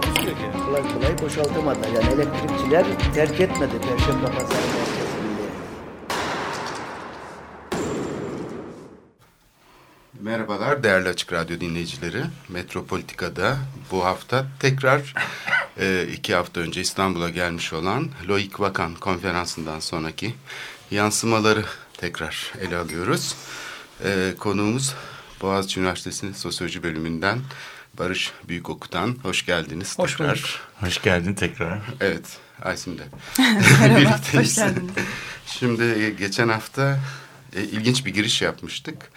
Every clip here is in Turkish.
Takusuyor ki. Kolay kolay boşaltamadı. Yani elektrikçiler terk etmedi Perşembe Pazarı merkezinde. Merhabalar değerli Açık Radyo dinleyicileri. Metropolitika'da bu hafta tekrar e, iki hafta önce İstanbul'a gelmiş olan Loik Vakan konferansından sonraki yansımaları tekrar ele alıyoruz. E, konuğumuz Boğaziçi Üniversitesi Sosyoloji Bölümünden Barış Büyükokut'tan. Hoş geldiniz Hoş tekrar. bulduk. Hoş geldin tekrar. Evet, Aysin de. Merhaba, hoş geldiniz. Şimdi e, geçen hafta e, ilginç bir giriş yapmıştık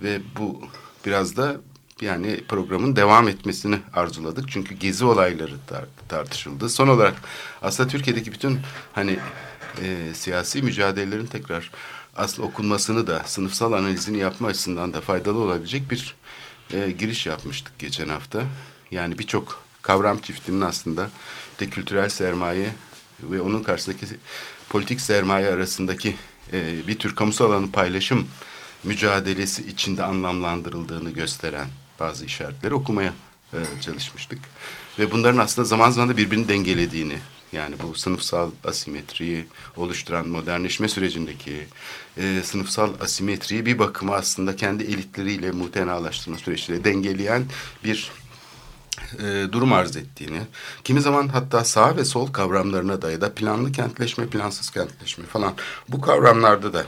ve bu biraz da yani programın devam etmesini arzuladık. Çünkü gezi olayları tar- tartışıldı. Son olarak aslında Türkiye'deki bütün hani e, siyasi mücadelelerin tekrar aslında okunmasını da sınıfsal analizini yapma açısından da faydalı olabilecek bir e, giriş yapmıştık geçen hafta. Yani birçok kavram çiftinin aslında de kültürel sermaye ve onun karşısındaki politik sermaye arasındaki e, bir tür kamusal alanı paylaşım mücadelesi içinde anlamlandırıldığını gösteren bazı işaretleri okumaya e, çalışmıştık. Ve bunların aslında zaman zaman da birbirini dengelediğini yani bu sınıfsal asimetriyi oluşturan modernleşme sürecindeki e, sınıfsal asimetriyi bir bakıma aslında kendi elitleriyle muhtenalaştırma süreciyle dengeleyen bir e, durum arz ettiğini, kimi zaman hatta sağ ve sol kavramlarına da da planlı kentleşme, plansız kentleşme falan bu kavramlarda da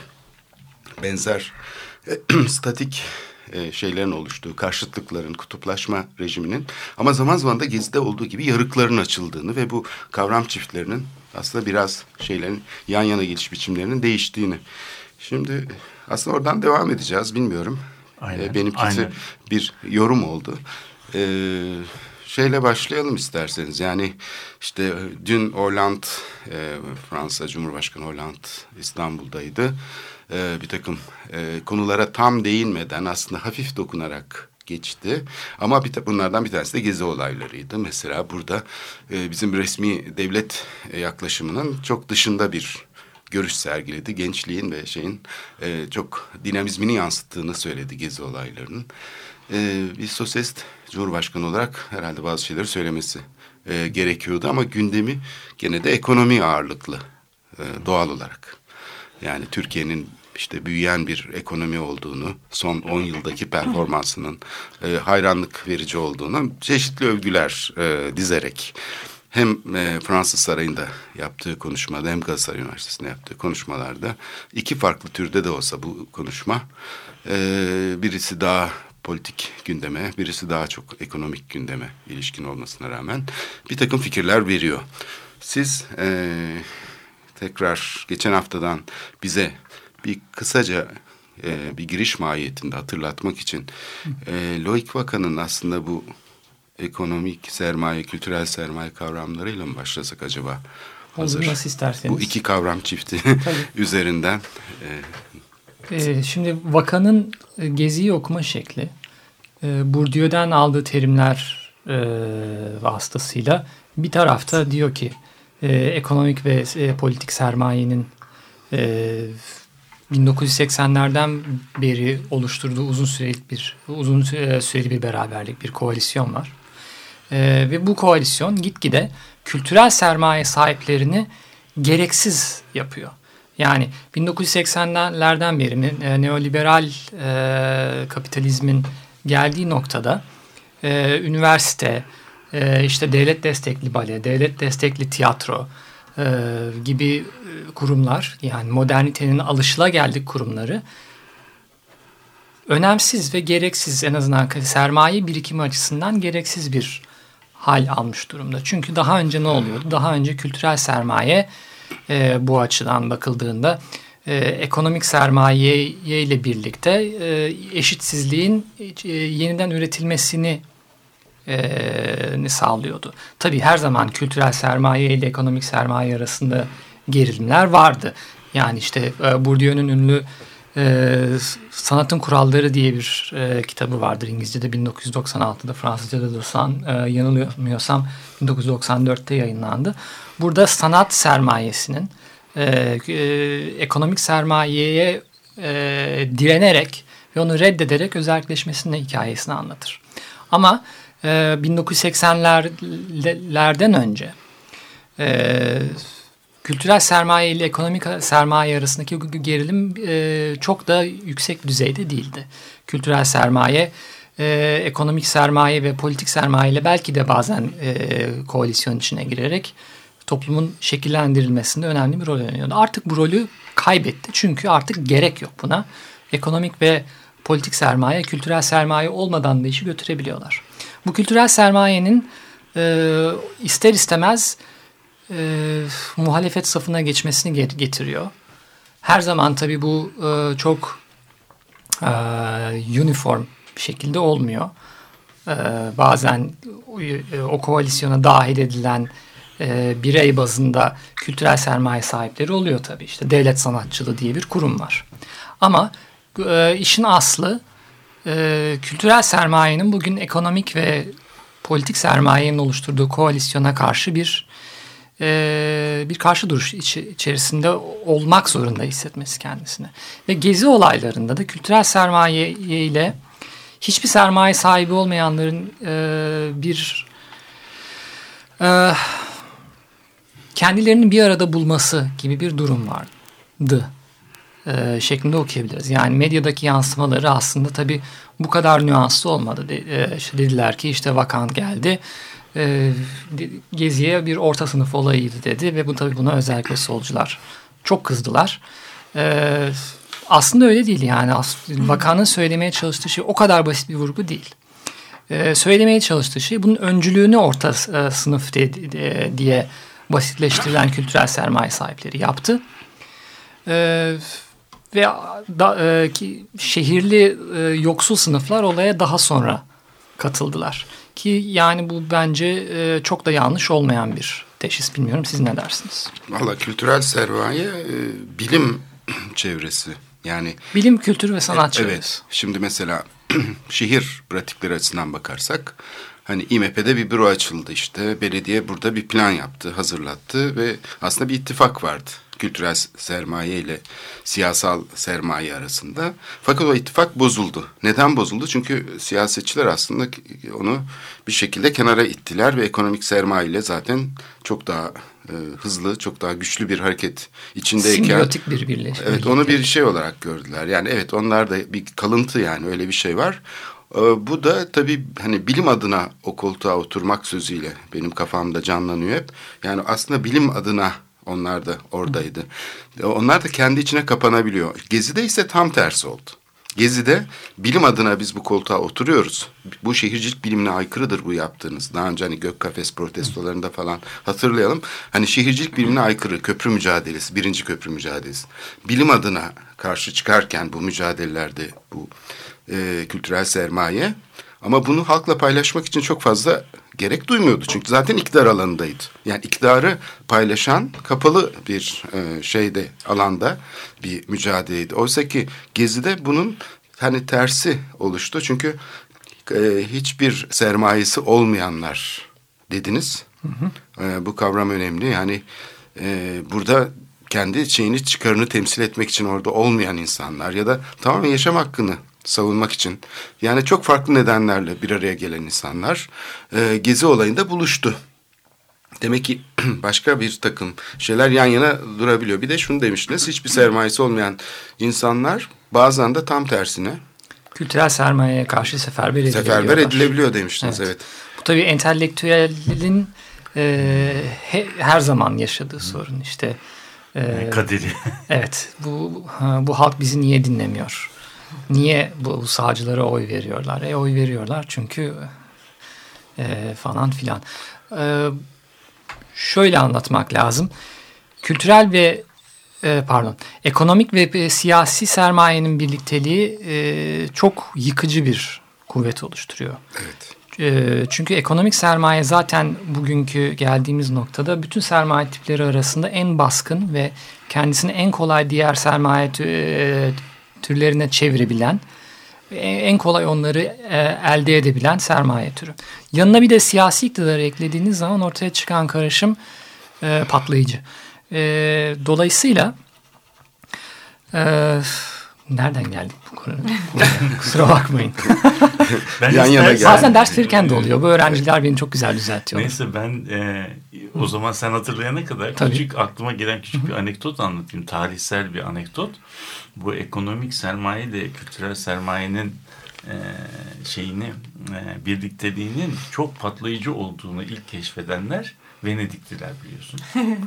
benzer statik e, şeylerin oluştuğu, karşıtlıkların, kutuplaşma rejiminin ama zaman zaman da Gezi'de olduğu gibi yarıkların açıldığını ve bu kavram çiftlerinin aslında biraz şeylerin yan yana geliş biçimlerinin değiştiğini. Şimdi aslında oradan devam edeceğiz bilmiyorum. Aynen, E, benimkisi aynen. bir yorum oldu. Ee, şeyle başlayalım isterseniz. Yani işte dün Hollande, e, Fransa Cumhurbaşkanı Hollande İstanbul'daydı. Ee, bir takım e, konulara tam değinmeden aslında hafif dokunarak geçti. Ama bir bunlardan bir tanesi de gezi olaylarıydı. Mesela burada e, bizim resmi devlet e, yaklaşımının çok dışında bir görüş sergiledi. Gençliğin ve şeyin e, çok dinamizmini yansıttığını söyledi gezi olaylarının. E, bir sosyalist cumhurbaşkanı olarak herhalde bazı şeyleri söylemesi e, gerekiyordu ama gündemi gene de ekonomi ağırlıklı e, doğal olarak. Yani Türkiye'nin işte büyüyen bir ekonomi olduğunu, son 10 yıldaki performansının e, hayranlık verici olduğunu çeşitli övgüler e, dizerek hem e, Fransız Sarayı'nda yaptığı konuşmada hem Galatasaray Üniversitesi'nde yaptığı konuşmalarda iki farklı türde de olsa bu konuşma e, birisi daha politik gündeme, birisi daha çok ekonomik gündeme ilişkin olmasına rağmen bir takım fikirler veriyor. Siz e, tekrar geçen haftadan bize bir kısaca e, bir giriş mahiyetinde hatırlatmak için e, Loik Vakan'ın aslında bu ekonomik sermaye, kültürel sermaye kavramlarıyla mı başlasak acaba? Olur, nasıl isterseniz. Bu iki kavram çifti üzerinden. e, Ee, şimdi Vakan'ın e, geziyi okuma şekli, e, Bourdieu'den aldığı terimler e, vasıtasıyla bir tarafta diyor ki e, ekonomik ve e, politik sermayenin e, 1980'lerden beri oluşturduğu uzun süreli bir uzun süre- süreli bir beraberlik, bir koalisyon var. E, ve bu koalisyon gitgide kültürel sermaye sahiplerini gereksiz yapıyor. Yani 1980'lerden beri e, neoliberal e, kapitalizmin geldiği noktada e, üniversite, e, işte devlet destekli bale, devlet destekli tiyatro e, gibi e, kurumlar yani modernitenin alışılageldik kurumları önemsiz ve gereksiz en azından sermaye birikimi açısından gereksiz bir hal almış durumda. Çünkü daha önce ne oluyordu? Daha önce kültürel sermaye e, bu açıdan bakıldığında e, ekonomik sermaye ile birlikte e, eşitsizliğin e, yeniden üretilmesini e, sağlıyordu. Tabii her zaman kültürel sermaye ile ekonomik sermaye arasında gerilimler vardı. Yani işte Bourdieu'nun ünlü Sanatın Kuralları diye bir e, kitabı vardır İngilizce'de 1996'da Fransızca'da da san, e, yanılmıyorsam 1994'te yayınlandı. Burada sanat sermayesinin ekonomik sermayeye direnerek ve onu reddederek özelleşmesinin hikayesini anlatır. Ama e, 1980'lerden önce kültürel sermaye ile ekonomik sermaye arasındaki gerilim e, çok da yüksek düzeyde değildi. Kültürel sermaye, e, ekonomik sermaye ve politik sermaye ile belki de bazen e, koalisyon içine girerek toplumun şekillendirilmesinde önemli bir rol oynuyordu. Artık bu rolü kaybetti çünkü artık gerek yok buna. Ekonomik ve politik sermaye, kültürel sermaye olmadan da işi götürebiliyorlar. Bu kültürel sermayenin e, ister istemez e, muhalefet safına geçmesini getiriyor. Her zaman tabii bu e, çok e, uniform bir şekilde olmuyor. E, bazen e, o koalisyona dahil edilen e, birey bazında kültürel sermaye sahipleri oluyor tabii. İşte devlet sanatçılığı diye bir kurum var. Ama e, işin aslı e, kültürel sermayenin bugün ekonomik ve politik sermayenin oluşturduğu koalisyona karşı bir e, bir karşı duruş iç, içerisinde olmak zorunda hissetmesi kendisine. Ve gezi olaylarında da kültürel sermaye ile hiçbir sermaye sahibi olmayanların e, bir e, kendilerini bir arada bulması gibi bir durum vardı e, şeklinde okuyabiliriz. Yani medyadaki yansımaları aslında tabii bu kadar nüanslı olmadı. De, e, işte dediler ki işte vakan geldi e, Gezi'ye bir orta sınıf olayıydı dedi ve bu tabii buna özellikle solcular çok kızdılar. E, aslında öyle değil yani vakanın söylemeye çalıştığı şey o kadar basit bir vurgu değil. E, söylemeye çalıştığı şey bunun öncülüğünü orta e, sınıf de, de, diye basitleştirilen kültürel sermaye sahipleri yaptı. E, ve da, e, ki şehirli e, yoksul sınıflar olaya daha sonra katıldılar. Ki yani bu bence e, çok da yanlış olmayan bir teşhis. Bilmiyorum siz ne dersiniz? Valla kültürel sermaye e, bilim çevresi. Yani bilim, kültür ve sanat çevresi. Evet. Şimdi mesela şehir pratikleri açısından bakarsak hani İMP'de bir büro açıldı işte. Belediye burada bir plan yaptı, hazırlattı ve aslında bir ittifak vardı kültürel sermaye ile siyasal sermaye arasında. Fakat o ittifak bozuldu. Neden bozuldu? Çünkü siyasetçiler aslında onu bir şekilde kenara ittiler ve ekonomik sermaye ile zaten çok daha e, hızlı, çok daha güçlü bir hareket içindeyken. Simbiyotik bir birleşme. Evet onu bir şey olarak gördüler. Yani evet onlar da bir kalıntı yani öyle bir şey var. E, bu da tabii hani bilim adına o koltuğa oturmak sözüyle benim kafamda canlanıyor hep. Yani aslında bilim adına onlar da oradaydı. Onlar da kendi içine kapanabiliyor. Gezi'de ise tam tersi oldu. Gezi'de bilim adına biz bu koltuğa oturuyoruz. Bu şehircilik bilimine aykırıdır bu yaptığınız. Daha önce hani gök kafes protestolarında falan hatırlayalım. Hani şehircilik bilimine aykırı köprü mücadelesi, birinci köprü mücadelesi. Bilim adına karşı çıkarken bu mücadelelerde bu e, kültürel sermaye ama bunu halkla paylaşmak için çok fazla gerek duymuyordu. Çünkü zaten iktidar alanındaydı. Yani iktidarı paylaşan kapalı bir e, şeyde alanda bir mücadeleydi. Oysa ki Gezi'de bunun hani tersi oluştu. Çünkü e, hiçbir sermayesi olmayanlar dediniz. Hı hı. E, bu kavram önemli. Yani e, burada kendi şeyini çıkarını temsil etmek için orada olmayan insanlar ya da tamamen yaşam hakkını savunmak için yani çok farklı nedenlerle bir araya gelen insanlar e, gezi olayında buluştu. Demek ki başka bir takım şeyler yan yana durabiliyor. Bir de şunu demiştiniz hiçbir sermayesi olmayan insanlar bazen de tam tersine kültürel sermayeye karşı seferber edilebiliyorlar. Seferber edilebiliyor demiştiniz evet. evet. Bu tabii entelektüelin e, he, her zaman yaşadığı sorun işte. E, Kaderi. evet bu bu halk bizi niye dinlemiyor? Niye bu sağcılara oy veriyorlar? E oy veriyorlar çünkü e, falan filan. E, şöyle anlatmak lazım. Kültürel ve e, pardon ekonomik ve e, siyasi sermayenin birlikteliği e, çok yıkıcı bir kuvvet oluşturuyor. Evet. E, çünkü ekonomik sermaye zaten bugünkü geldiğimiz noktada bütün sermaye tipleri arasında en baskın ve kendisini en kolay diğer sermaye e, türlerine çevirebilen, en kolay onları e, elde edebilen sermaye türü. Yanına bir de siyasi iktidarı eklediğiniz zaman ortaya çıkan karışım patlayıcı. Dolayısıyla Nereden geldik bu konuya? Kusura bakmayın. ben Yan yana geldik. Bazen ders verirken de oluyor. Bu öğrenciler beni çok güzel düzeltiyorlar. Neyse ben e, o zaman sen hatırlayana kadar Tabii. küçük aklıma gelen küçük bir anekdot anlatayım. Tarihsel bir anekdot. Bu ekonomik sermaye ile kültürel sermayenin e, şeyini e, birlikteliğinin çok patlayıcı olduğunu ilk keşfedenler Venedikliler biliyorsun.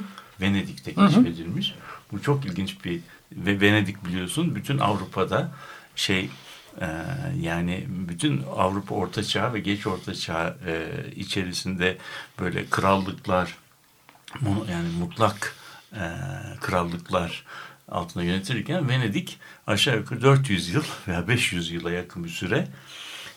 Venedik'te keşfedilmiş. Bu çok ilginç bir ve Venedik biliyorsun bütün Avrupa'da şey e, yani bütün Avrupa Orta Çağ ve Geç Orta Çağ e, içerisinde böyle krallıklar yani mutlak e, krallıklar altında yönetilirken Venedik aşağı yukarı 400 yıl veya 500 yıla yakın bir süre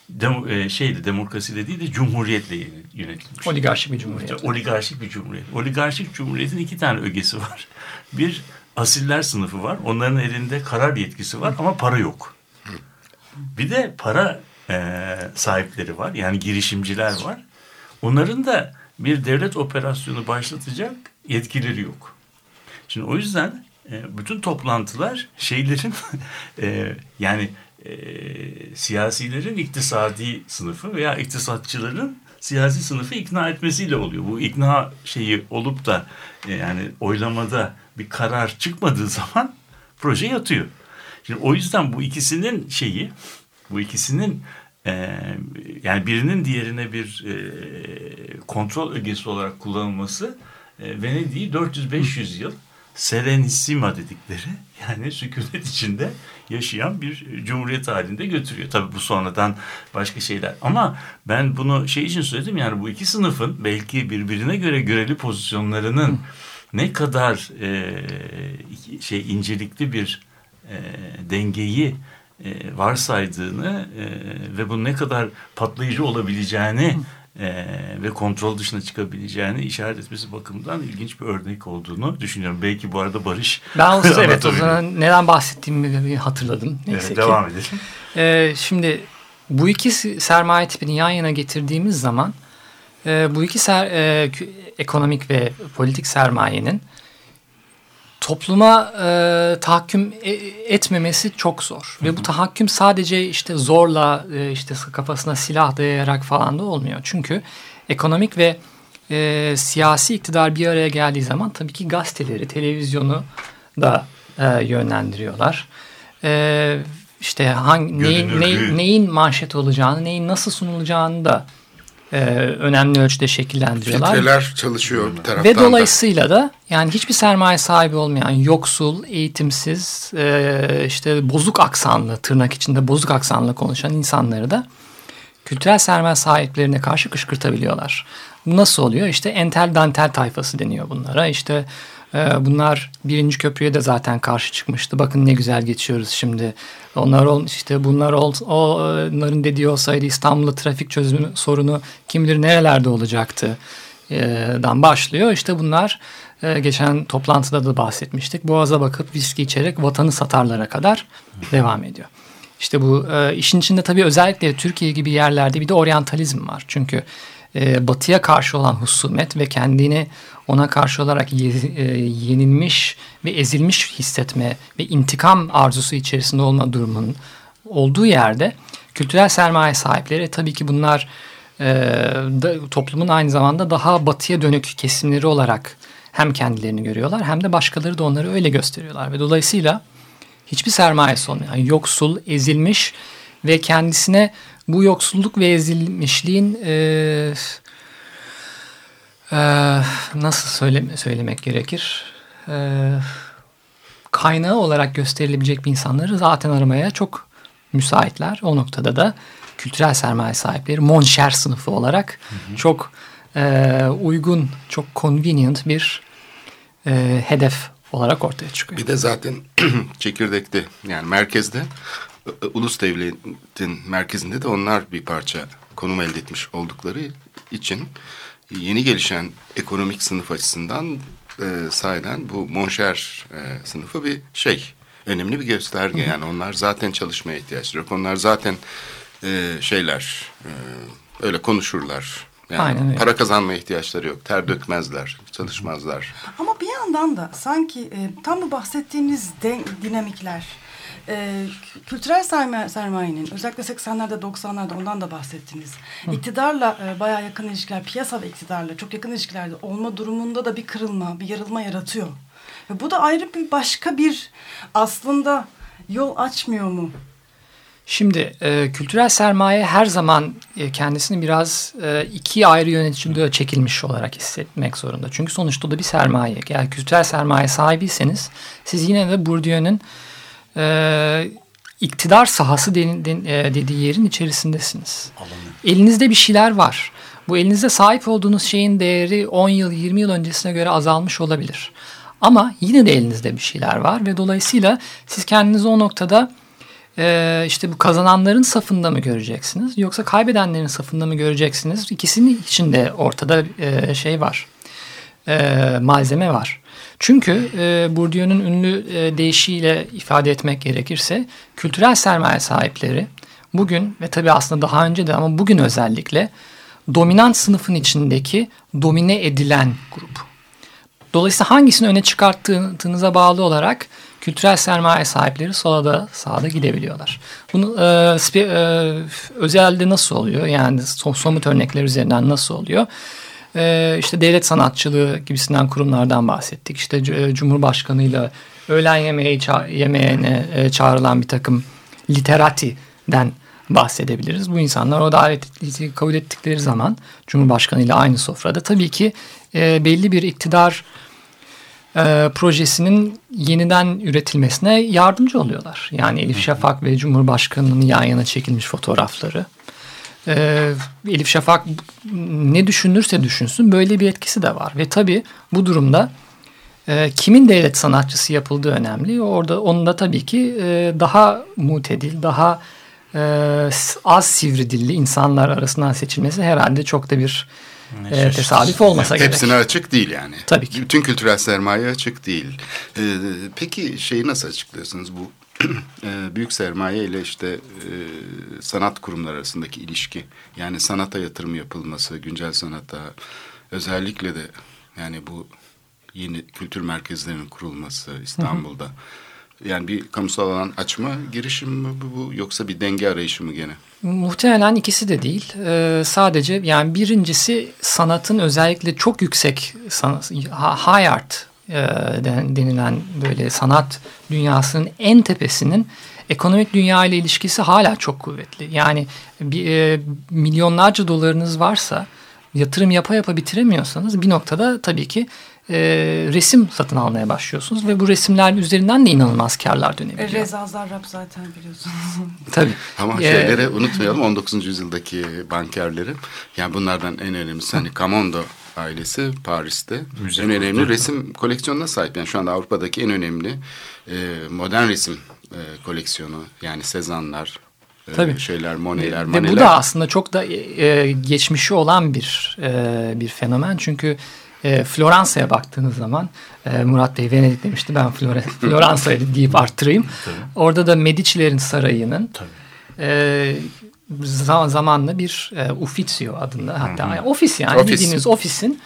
dem, e, şeydi demokrasiyle değil de cumhuriyetle yönetilmiş. Oligarşik bir cumhuriyet. Oligarşik bir cumhuriyet. Oligarşik cumhuriyetin iki tane ögesi var. Bir asiller sınıfı var. Onların elinde karar yetkisi var ama para yok. Bir de para e, sahipleri var. Yani girişimciler var. Onların da bir devlet operasyonu başlatacak yetkileri yok. Şimdi o yüzden e, bütün toplantılar şeylerin e, yani e, siyasilerin iktisadi sınıfı veya iktisatçıların siyasi sınıfı ikna etmesiyle oluyor. Bu ikna şeyi olup da e, yani oylamada bir karar çıkmadığı zaman proje yatıyor. Şimdi o yüzden bu ikisinin şeyi, bu ikisinin e, yani birinin diğerine bir e, kontrol ögesi olarak kullanılması e, Venedik'i 400-500 yıl Serenissima dedikleri yani sükunet içinde yaşayan bir cumhuriyet halinde götürüyor. Tabii bu sonradan başka şeyler. Ama ben bunu şey için söyledim yani bu iki sınıfın belki birbirine göre göreli pozisyonlarının ne kadar e, şey incelikli bir e, dengeyi e, varsaydığını e, ve bunun ne kadar patlayıcı olabileceğini e, ve kontrol dışına çıkabileceğini işaret etmesi bakımından ilginç bir örnek olduğunu düşünüyorum. Belki bu arada Barış... Ben o, evet o zaman neden bahsettiğimi hatırladım. Neyse evet, devam edelim. E, şimdi bu iki sermaye tipini yan yana getirdiğimiz zaman e, bu iki ser, e, ekonomik ve politik sermayenin topluma e, tahakküm e, etmemesi çok zor. Hı hı. Ve bu tahakküm sadece işte zorla e, işte kafasına silah dayayarak falan da olmuyor. Çünkü ekonomik ve e, siyasi iktidar bir araya geldiği zaman tabii ki gazeteleri, televizyonu da e, yönlendiriyorlar. E, işte hangi, neyin, neyin, neyin manşet olacağını, neyin nasıl sunulacağını da e, önemli ölçüde şekillendiriyorlar. Filtreler çalışıyor bir taraftan Ve dolayısıyla da. da yani hiçbir sermaye sahibi olmayan yoksul, eğitimsiz, e, işte bozuk aksanlı, tırnak içinde bozuk aksanlı konuşan insanları da kültürel sermaye sahiplerine karşı kışkırtabiliyorlar. Bu nasıl oluyor? İşte entel dantel tayfası deniyor bunlara. İşte bunlar birinci köprüye de zaten karşı çıkmıştı. Bakın ne güzel geçiyoruz şimdi. Onlar ol, işte bunlar ol, onların dediği olsaydı İstanbul'da trafik çözümü sorunu kim bilir nerelerde olacaktı ee, dan başlıyor. İşte bunlar e, geçen toplantıda da bahsetmiştik. Boğaza bakıp viski içerek vatanı satarlara kadar devam ediyor. İşte bu e, işin içinde tabii özellikle Türkiye gibi yerlerde bir de oryantalizm var. Çünkü e, batıya karşı olan husumet ve kendini ona karşı olarak e, yenilmiş ve ezilmiş hissetme ve intikam arzusu içerisinde olma durumunun olduğu yerde kültürel sermaye sahipleri tabii ki bunlar e, toplumun aynı zamanda daha batıya dönük kesimleri olarak hem kendilerini görüyorlar hem de başkaları da onları öyle gösteriyorlar ve dolayısıyla hiçbir sermayesi olmayan yoksul, ezilmiş ve kendisine bu yoksulluk ve ezilmişliğin e, e, nasıl söyle, söylemek gerekir? E, kaynağı olarak gösterilebilecek bir insanları zaten aramaya çok müsaitler. O noktada da kültürel sermaye sahipleri monşer sınıfı olarak hı hı. çok e, uygun, çok convenient bir e, hedef olarak ortaya çıkıyor. Bir de zaten çekirdekte yani merkezde ulus devletin merkezinde de onlar bir parça konum elde etmiş oldukları için yeni gelişen ekonomik sınıf açısından e, sahiden bu monşer e, sınıfı bir şey önemli bir gösterge. Yani onlar zaten çalışmaya ihtiyaçları yok. Onlar zaten e, şeyler e, öyle konuşurlar. Yani Aynen öyle. para kazanmaya ihtiyaçları yok. Ter dökmezler çalışmazlar. Ama bir yandan da sanki e, tam bu bahsettiğimiz de, dinamikler e, kültürel sermaye, sermayenin özellikle 80'lerde 90'larda ondan da bahsettiniz. İktidarla e, bayağı yakın ilişkiler, piyasa ve iktidarla çok yakın ilişkilerde olma durumunda da bir kırılma, bir yarılma yaratıyor. Ve bu da ayrı bir başka bir aslında yol açmıyor mu? Şimdi e, kültürel sermaye her zaman e, kendisini biraz e, iki ayrı yöneticiliğe çekilmiş olarak hissetmek zorunda. Çünkü sonuçta da bir sermaye. Eğer kültürel sermaye sahibiyseniz siz yine de Bourdieu'nun e, iktidar sahası den, den, e, dediği yerin içerisindesiniz. Elinizde bir şeyler var. Bu elinizde sahip olduğunuz şeyin değeri 10 yıl 20 yıl öncesine göre azalmış olabilir. Ama yine de elinizde bir şeyler var ve dolayısıyla siz kendinizi o noktada e, işte bu kazananların safında mı göreceksiniz yoksa kaybedenlerin safında mı göreceksiniz? İkisinin içinde ortada e, şey var, e, malzeme var. Çünkü e, Bourdieu'nun ünlü e, deyişiyle ifade etmek gerekirse kültürel sermaye sahipleri bugün ve tabii aslında daha önce de ama bugün özellikle dominant sınıfın içindeki domine edilen grup. Dolayısıyla hangisini öne çıkarttığınıza bağlı olarak kültürel sermaye sahipleri sola da sağa da gidebiliyorlar. Bunu e, spe- e, özelde nasıl oluyor? Yani so- somut örnekler üzerinden nasıl oluyor? E, işte devlet sanatçılığı gibisinden kurumlardan bahsettik. İşte C- Cumhurbaşkanıyla öğlen yemeği ça- yemeğine e, çağrılan bir takım literatiden bahsedebiliriz. Bu insanlar o daveti kabul ettikleri zaman Cumhurbaşkanı ile aynı sofrada tabii ki e, belli bir iktidar e, projesinin yeniden üretilmesine yardımcı oluyorlar. Yani Elif Şafak ve Cumhurbaşkanı'nın yan yana çekilmiş fotoğrafları. E, Elif Şafak ne düşünürse düşünsün böyle bir etkisi de var. Ve tabii bu durumda e, kimin devlet sanatçısı yapıldığı önemli. Orada onun da tabii ki e, daha mutedil, daha e, az sivri dilli insanlar arasından seçilmesi herhalde çok da bir e, tesadüf olmasa gerek. Hepsine açık değil yani. Tabii ki. Bütün kültürel sermaye açık değil. Ee, peki şeyi nasıl açıklıyorsunuz bu büyük sermaye ile işte e, sanat kurumları arasındaki ilişki? Yani sanata yatırım yapılması, güncel sanata özellikle de yani bu yeni kültür merkezlerinin kurulması İstanbul'da. Yani bir kamusal alan açma girişim mi bu, bu yoksa bir denge arayışı mı gene? Muhtemelen ikisi de değil. Ee, sadece yani birincisi sanatın özellikle çok yüksek sanat, high art denilen böyle sanat dünyasının en tepesinin ekonomik dünya ile ilişkisi hala çok kuvvetli. Yani bir, e, milyonlarca dolarınız varsa yatırım yapa yapa bitiremiyorsanız bir noktada tabii ki e, resim satın almaya başlıyorsunuz ve bu resimler üzerinden de inanılmaz karlar dönebiliyor. E, Reza Zarrab zaten biliyorsunuz. Tabii. Ama Ee, şeyleri unutmayalım 19. yüzyıldaki bankerleri. Yani bunlardan en önemlisi hani Camondo ailesi Paris'te Müze en önemli kurdu. resim koleksiyonuna sahip. Yani şu anda Avrupa'daki en önemli e, modern resim e, koleksiyonu. Yani Sezanlar, e, Tabii. şeyler, Monet'ler, Ve Maneler. bu da aslında çok da e, geçmişi olan bir e, bir fenomen. Çünkü e, Floransa'ya baktığınız zaman e, Murat Bey Venedik demişti ben Flore, Floransa'yı deyip arttırayım. Orada da Medici'lerin sarayının Tabii. e, zamanla bir e, Uffizio adında hatta yani ofis yani Ofis. bildiğiniz ofisin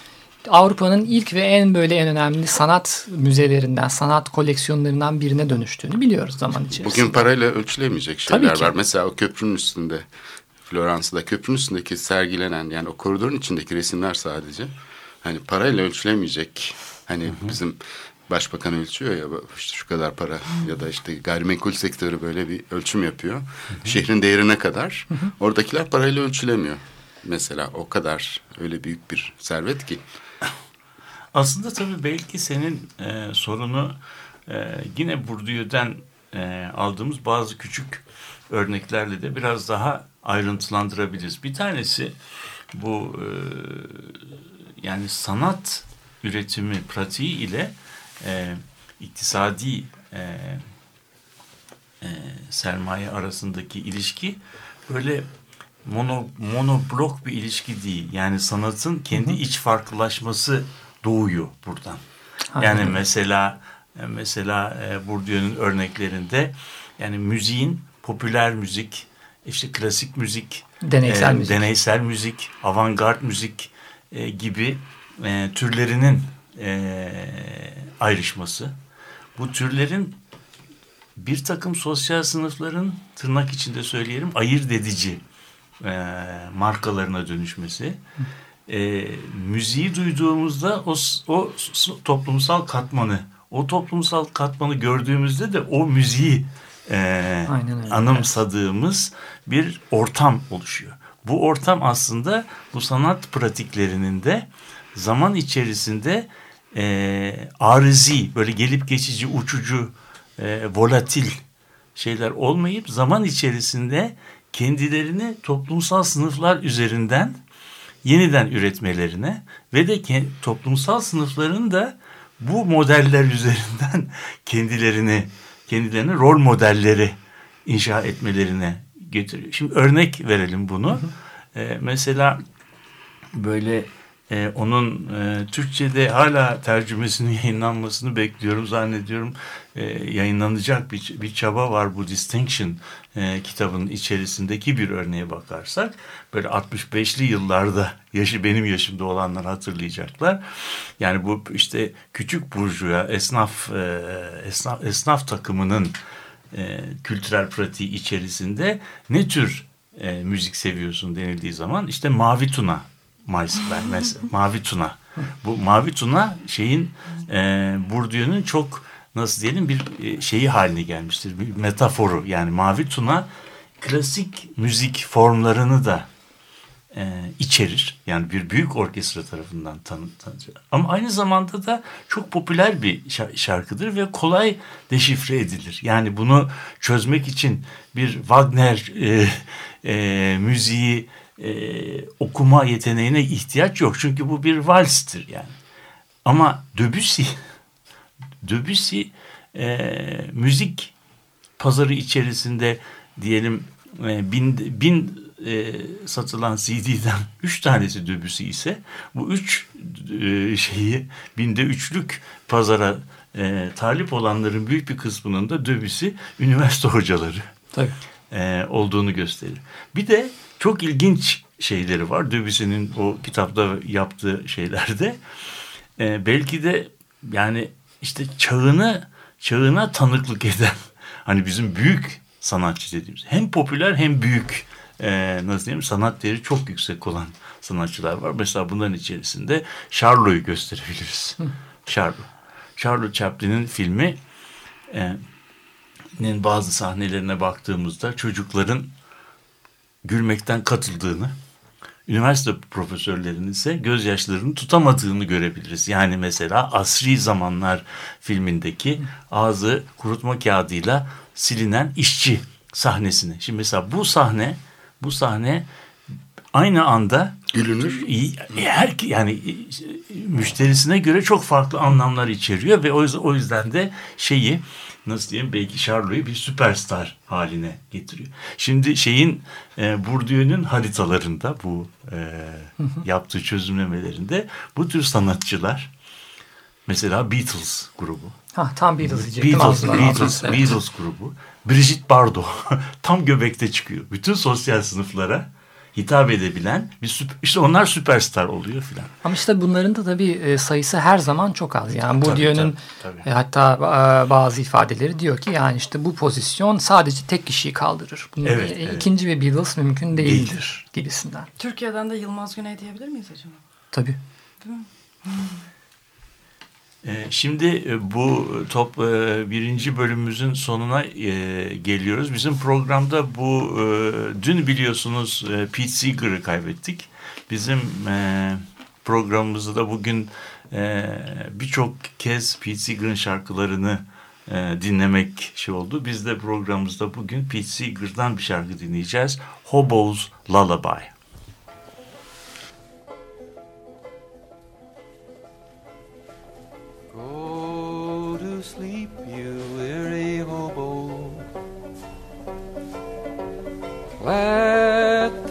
Avrupa'nın ilk ve en böyle en önemli sanat müzelerinden, sanat koleksiyonlarından birine dönüştüğünü biliyoruz zaman içerisinde. Bugün parayla ölçülemeyecek şeyler var. Mesela o köprünün üstünde Floransa'da köprünün üstündeki sergilenen yani o koridorun içindeki resimler sadece hani parayla ölçülemeyecek. Hani bizim başbakan ölçüyor ya işte şu kadar para ya da işte gayrimenkul sektörü böyle bir ölçüm yapıyor. Şehrin değerine kadar. Oradakiler parayla ölçülemiyor. Mesela o kadar öyle büyük bir servet ki. Aslında tabii belki senin e, sorunu e, yine Bourdieu'den e, aldığımız bazı küçük örneklerle de biraz daha ayrıntılandırabiliriz. Bir tanesi bu e, yani sanat üretimi pratiği ile e, iktisadi e, e, sermaye arasındaki ilişki böyle mono, monoblok bir ilişki değil. Yani sanatın kendi iç farklılaşması doğuyor buradan. Yani mesela mesela e, Bourdieu'nun örneklerinde yani müziğin popüler müzik, işte klasik müzik, Deneysel e, müzik. deneysel müzik, avantgard müzik e, gibi e, türlerinin e, ayrışması. Bu türlerin bir takım sosyal sınıfların tırnak içinde söyleyelim ayırt edici e, markalarına dönüşmesi. E, müziği duyduğumuzda o, o toplumsal katmanı, o toplumsal katmanı gördüğümüzde de o müziği e, anımsadığımız bir ortam oluşuyor. Bu ortam aslında bu sanat pratiklerinin de zaman içerisinde e, arızi, böyle gelip geçici, uçucu, e, volatil şeyler olmayıp zaman içerisinde kendilerini toplumsal sınıflar üzerinden yeniden üretmelerine ve de ke- toplumsal sınıfların da bu modeller üzerinden kendilerini kendilerini rol modelleri inşa etmelerine getiriyor. Şimdi örnek verelim bunu. Ee, mesela böyle e, onun e, Türkçe'de hala tercümesinin yayınlanmasını bekliyorum zannediyorum. E, yayınlanacak bir, bir çaba var bu Distinction e, kitabının içerisindeki bir örneğe bakarsak. Böyle 65'li yıllarda yaşı benim yaşımda olanlar hatırlayacaklar. Yani bu işte küçük burjuva esnaf e, esnaf, esnaf takımının e, kültürel pratiği içerisinde ne tür e, müzik seviyorsun denildiği zaman işte Mavi Tuna mesela, mesela Mavi Tuna. Bu Mavi Tuna şeyin e, Bourdieu'nun çok nasıl diyelim bir e, şeyi haline gelmiştir. Bir metaforu yani Mavi Tuna klasik müzik formlarını da e, içerir. Yani bir büyük orkestra tarafından tanı, tanıtılır. Ama aynı zamanda da çok popüler bir şa- şarkıdır ve kolay deşifre edilir. Yani bunu çözmek için bir Wagner e, e, müziği e, okuma yeteneğine ihtiyaç yok. Çünkü bu bir valstir yani. Ama Debussy Debussy e, müzik pazarı içerisinde diyelim e, bin, bin e, satılan CD'den üç tanesi Debussy ise bu üç e, şeyi binde üçlük pazara e, talip olanların büyük bir kısmının da Debussy üniversite hocaları Tabii. e, olduğunu gösterir. Bir de çok ilginç şeyleri var. Debussy'nin o kitapta yaptığı şeylerde. E, belki de yani işte çağını çağına tanıklık eden hani bizim büyük sanatçı dediğimiz hem popüler hem büyük e, nasıl diyeyim sanat değeri çok yüksek olan sanatçılar var. Mesela bunların içerisinde Charlot'u gösterebiliriz. Charlot. Charlotte Chaplin'in filmi e, bazı sahnelerine baktığımızda çocukların gülmekten katıldığını, üniversite profesörlerinin ise gözyaşlarını tutamadığını görebiliriz. Yani mesela Asri Zamanlar filmindeki ağzı kurutma kağıdıyla silinen işçi sahnesini. Şimdi mesela bu sahne, bu sahne aynı anda Gülünür. İyi, her yani e, müşterisine göre çok farklı anlamlar içeriyor ve o yüzden de şeyi nasıl diyeyim belki Charlot'u bir süperstar haline getiriyor. Şimdi şeyin e, Bourdieu'nun haritalarında bu e, yaptığı çözümlemelerinde bu tür sanatçılar mesela Beatles grubu Ha, tam Beatles diyecektim. Beatles, Beatles, evet. Beatles grubu. Brigitte Bardot tam göbekte çıkıyor. Bütün sosyal sınıflara hitap edebilen bir süp- işte onlar süperstar oluyor filan. Ama işte bunların da tabii e, sayısı her zaman çok az. Yani Bourdieu'nun e, hatta e, bazı ifadeleri diyor ki yani işte bu pozisyon sadece tek kişiyi kaldırır. Bunun Evet, e, evet. ikinci bir Beatles mümkün değildir, Değildir. gibisinden. Türkiye'den de Yılmaz Güney diyebilir miyiz acaba? Tabii. Ee, Şimdi e, bu top e, birinci bölümümüzün sonuna e, geliyoruz. Bizim programda bu e, dün biliyorsunuz e, Pete Seeger'ı kaybettik. Bizim e, programımızda da bugün e, birçok kez Pete Seeger'ın şarkılarını e, dinlemek şey oldu. Biz de programımızda bugün Pete Seeger'dan bir şarkı dinleyeceğiz. Hobo's Lullaby.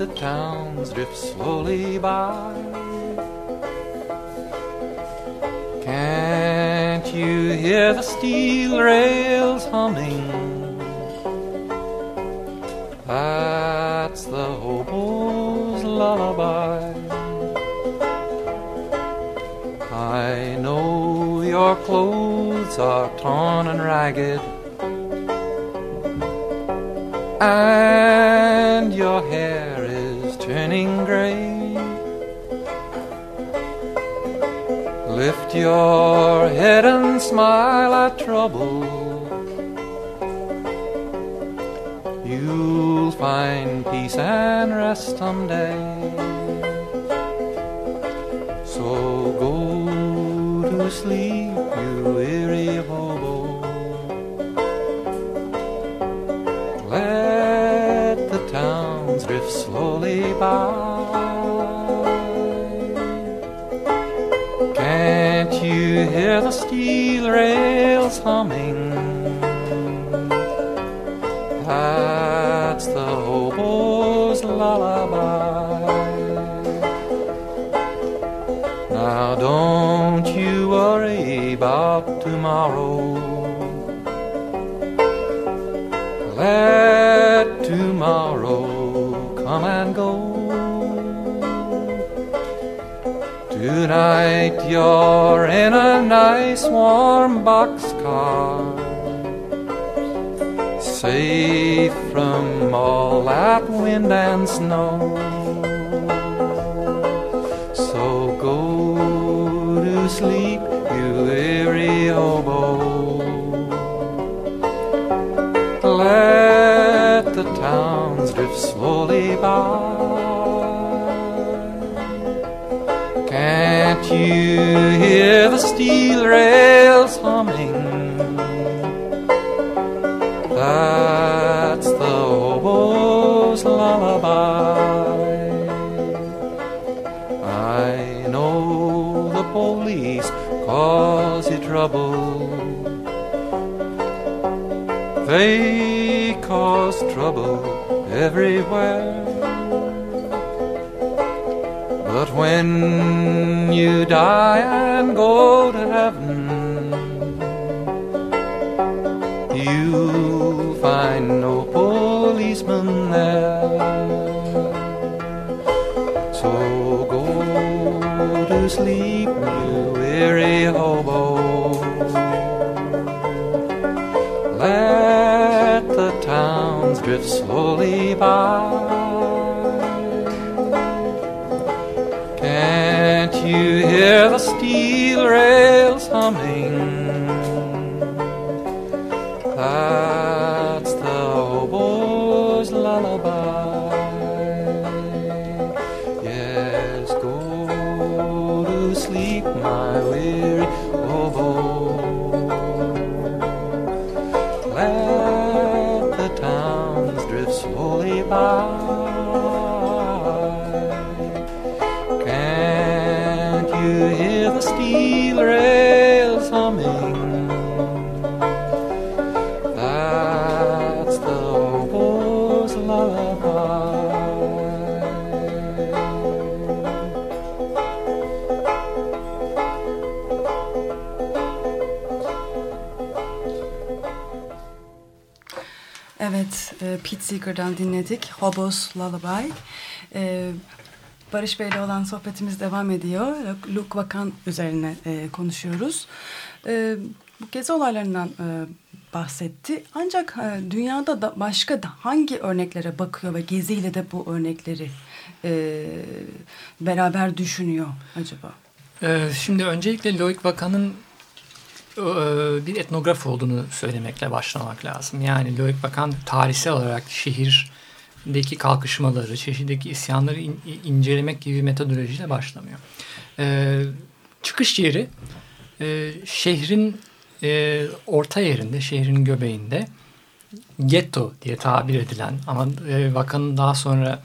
The towns drift slowly by. Can't you hear the steel rails humming? That's the hobo's lullaby. I know your clothes are torn and ragged, and your hair turning gray. Lift your head and smile at trouble. You'll find peace and rest someday. Hear the steel rails humming? That's the hobo's lullaby. Now don't you worry about tomorrow. Let tomorrow come and go. Tonight you're in a nice warm boxcar, safe from all that wind and snow. So go to sleep, you weary hobo. Let the towns drift slowly by. You hear the steel rails humming? That's the hobo's lullaby. I know the police cause you trouble. They cause trouble everywhere. When you die and go to heaven, you'll find no policeman there. So go to sleep, you weary hobo. Let the towns drift slowly by. You hear the Pete Seeger'dan dinledik. Hobos Lullaby. E, Barış Bey'le olan sohbetimiz devam ediyor. Luke Vakan üzerine e, konuşuyoruz. E, bu gezi olaylarından e, bahsetti. Ancak e, dünyada da başka da hangi örneklere bakıyor ve geziyle de bu örnekleri e, beraber düşünüyor acaba? Ee, şimdi öncelikle Loic Vakan'ın bir etnograf olduğunu söylemekle başlamak lazım. Yani Loic Vakan tarihsel olarak şehirdeki kalkışmaları, şehirdeki isyanları in- incelemek gibi metodolojiyle başlamıyor. Ee, çıkış yeri e, şehrin e, orta yerinde, şehrin göbeğinde getto diye tabir edilen ama e, Vakan'ın daha sonra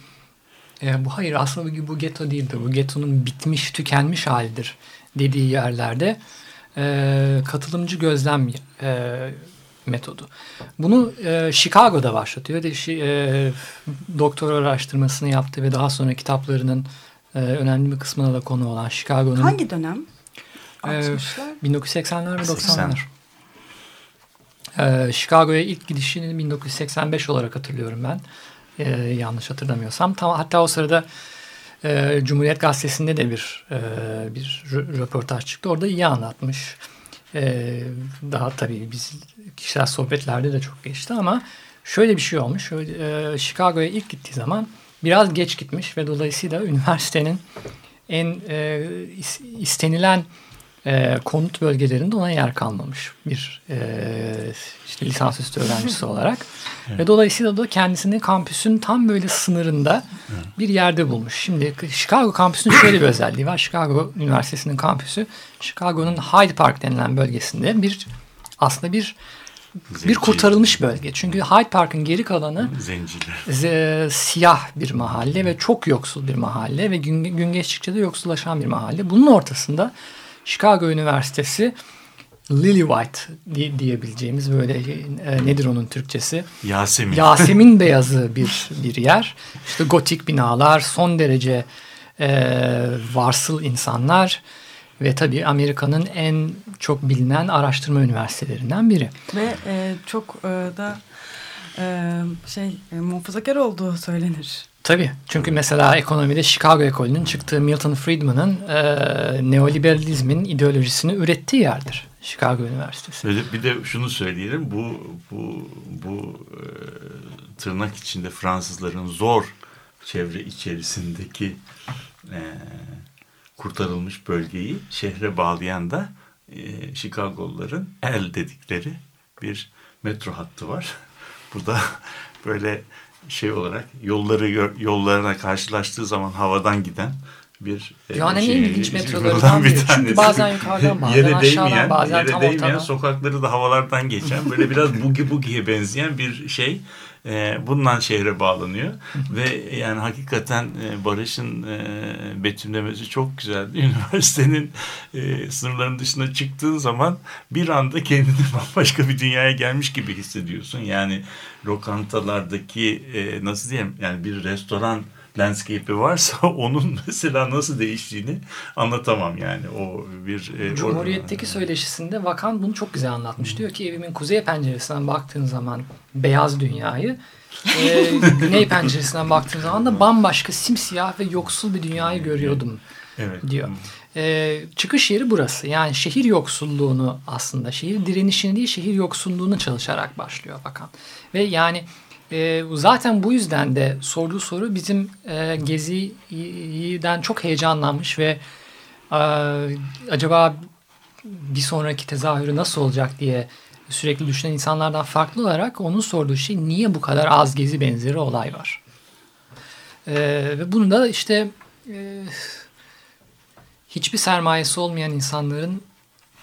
e, bu hayır aslında bu, bu getto değildir. Bu gettonun bitmiş, tükenmiş halidir dediği yerlerde e, katılımcı gözlem e, metodu. Bunu e, Chicago'da başlatıyor. De, e, doktor araştırmasını yaptı ve daha sonra kitaplarının e, önemli bir kısmına da konu olan Chicago'nun... Hangi dönem? E, 60'lar? 1980'ler ve 80. 90'lar. E, Chicago'ya ilk gidişini 1985 olarak hatırlıyorum ben. E, yanlış hatırlamıyorsam. Tam, hatta o sırada e, Cumhuriyet Gazetesi'nde de bir e, bir rö- röportaj çıktı. Orada iyi anlatmış. E, daha tabii biz kişisel sohbetlerde de çok geçti ama şöyle bir şey olmuş. E, Chicago'ya ilk gittiği zaman biraz geç gitmiş ve dolayısıyla üniversitenin en e, is- istenilen e, konut bölgelerinde ona yer kalmamış bir e, işte lisansüstü öğrencisi olarak. Ve dolayısıyla da kendisini kampüsün tam böyle sınırında bir yerde bulmuş. Şimdi Chicago kampüsünün şöyle bir özelliği var. Chicago Üniversitesi'nin kampüsü Chicago'nun Hyde Park denilen bölgesinde bir aslında bir bir Zenci. kurtarılmış bölge. Çünkü Hyde Park'ın geri kalanı Zenciler. siyah bir mahalle ve çok yoksul bir mahalle ve gün, gün geçtikçe de yoksullaşan bir mahalle. Bunun ortasında Chicago Üniversitesi Lily White di- diyebileceğimiz böyle e, nedir onun Türkçesi? Yasemin. Yasemin beyazı bir bir yer. İşte gotik binalar, son derece e, varsıl insanlar ve tabii Amerika'nın en çok bilinen araştırma üniversitelerinden biri. Ve e, çok e, da e, şey e, muhafazakar olduğu söylenir. Tabii. Çünkü mesela ekonomide Chicago ekolünün çıktığı Milton Friedman'ın e, neoliberalizmin ideolojisini ürettiği yerdir. Chicago Üniversitesi. Öyle bir de şunu söyleyelim. Bu bu bu e, tırnak içinde Fransızların zor çevre içerisindeki e, kurtarılmış bölgeyi şehre bağlayan da e, Chicago'luların el dedikleri bir metro hattı var. Bu da böyle şey olarak yolları yollarına karşılaştığı zaman havadan giden bir e, en şey- ilginç yoldan metrolarından bir. Çünkü tanesi. bazen yukarıdan, bazen yere aşağıdan, değmeyen, bazen yere tam değmeyen ortadan. sokakları da havalardan geçen böyle biraz bugi bugiye benzeyen bir şey e, bundan şehre bağlanıyor ve yani hakikaten e, Barış'ın e, betimlemesi çok güzeldi. Üniversitenin e, sınırlarının dışına çıktığın zaman bir anda kendini bambaşka bir dünyaya gelmiş gibi hissediyorsun. Yani lokantalardaki e, nasıl diyeyim yani bir restoran landscape'i varsa onun mesela nasıl değiştiğini anlatamam yani. O bir e, Cumhuriyet'teki söyleşisinde Vakan bunu çok güzel anlatmış. Diyor ki evimin kuzey penceresinden baktığın zaman beyaz dünyayı, e, güney penceresinden baktığın zaman da bambaşka simsiyah ve yoksul bir dünyayı görüyordum evet. diyor. E, çıkış yeri burası. Yani şehir yoksulluğunu aslında, şehir direnişini değil şehir yoksulluğunu çalışarak başlıyor Vakan. Ve yani e, zaten bu yüzden de sorduğu soru bizim e, Gezi'den çok heyecanlanmış ve e, acaba bir sonraki tezahürü nasıl olacak diye sürekli düşünen insanlardan farklı olarak onun sorduğu şey niye bu kadar az Gezi benzeri olay var? E, ve bunu da işte e, hiçbir sermayesi olmayan insanların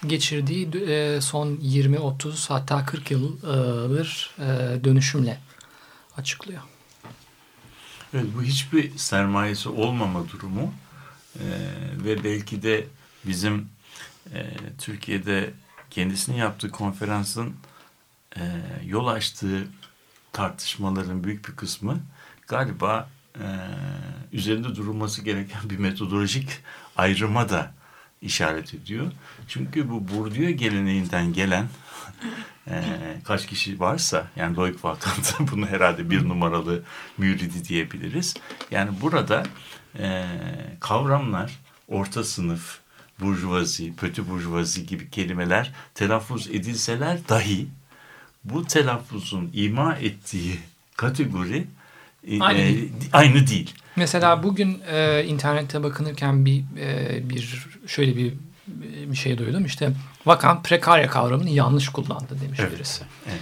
geçirdiği e, son 20-30 hatta 40 yıldır e, dönüşümle açıklıyor. Evet, bu hiçbir sermayesi olmama durumu e, ve belki de bizim e, Türkiye'de kendisinin yaptığı konferansın e, yol açtığı tartışmaların büyük bir kısmı galiba e, üzerinde durulması gereken bir metodolojik ayrıma da işaret ediyor. Çünkü bu Bourdieu geleneğinden gelen e, kaç kişi varsa yani Loic Vakant'ın bunu herhalde bir numaralı müridi diyebiliriz. Yani burada e, kavramlar orta sınıf, burjuvazi, pötü burjuvazi gibi kelimeler telaffuz edilseler dahi bu telaffuzun ima ettiği kategori e, Aynı e, değil. aynı değil. Mesela bugün e, internette bakınırken bir e, bir şöyle bir bir şey duydum. İşte Vakan prekarya kavramını yanlış kullandı demiş Evet. birisi. Evet.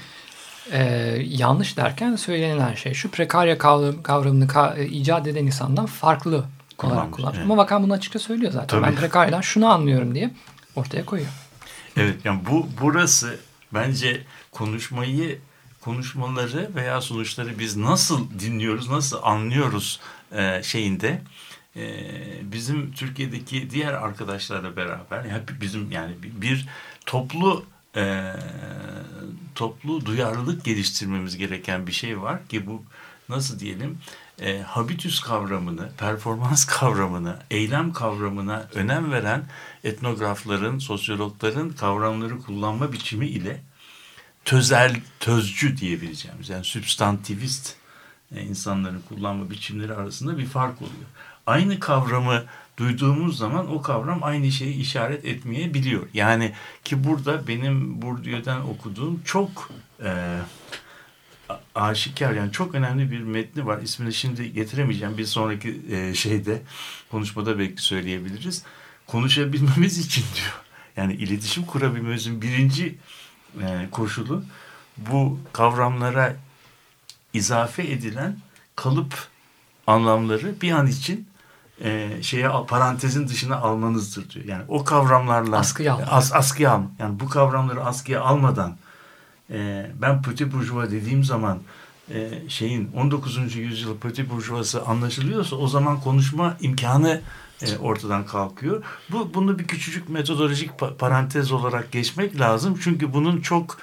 E, yanlış derken söylenilen şey şu prekarya kavram, kavramını ka- e, icat eden insandan farklı olarak kullanmış. evet. Ama Vakan bunu açıkça söylüyor zaten. Tabii. Ben prekaryadan şunu anlıyorum diye ortaya koyuyor. Evet yani bu burası bence konuşmayı konuşmaları veya sonuçları biz nasıl dinliyoruz, nasıl anlıyoruz e, şeyinde e, bizim Türkiye'deki diğer arkadaşlarla beraber yani bizim yani bir, toplu e, toplu duyarlılık geliştirmemiz gereken bir şey var ki bu nasıl diyelim e, habitus kavramını, performans kavramını, eylem kavramına önem veren etnografların, sosyologların kavramları kullanma biçimi ile tözel, tözcü diyebileceğimiz yani sübstantivist e, insanların kullanma biçimleri arasında bir fark oluyor. Aynı kavramı duyduğumuz zaman o kavram aynı şeyi işaret etmeyebiliyor. Yani ki burada benim Bourdieu'den okuduğum çok e, aşikar yani çok önemli bir metni var. İsmini şimdi getiremeyeceğim. Bir sonraki e, şeyde konuşmada belki söyleyebiliriz. Konuşabilmemiz için diyor. Yani iletişim kurabilmemizin birinci e, koşulu bu kavramlara izafe edilen kalıp anlamları bir an için e, şeye parantezin dışına almanızdır diyor. Yani o kavramlarla askıya alma. As, askıya alma. Yani bu kavramları askıya almadan e, ben petit bourgeois dediğim zaman e, şeyin 19. yüzyıl petit bourgeois'ı anlaşılıyorsa o zaman konuşma imkanı e, ortadan kalkıyor. Bu bunu bir küçücük metodolojik pa- parantez olarak geçmek lazım. Çünkü bunun çok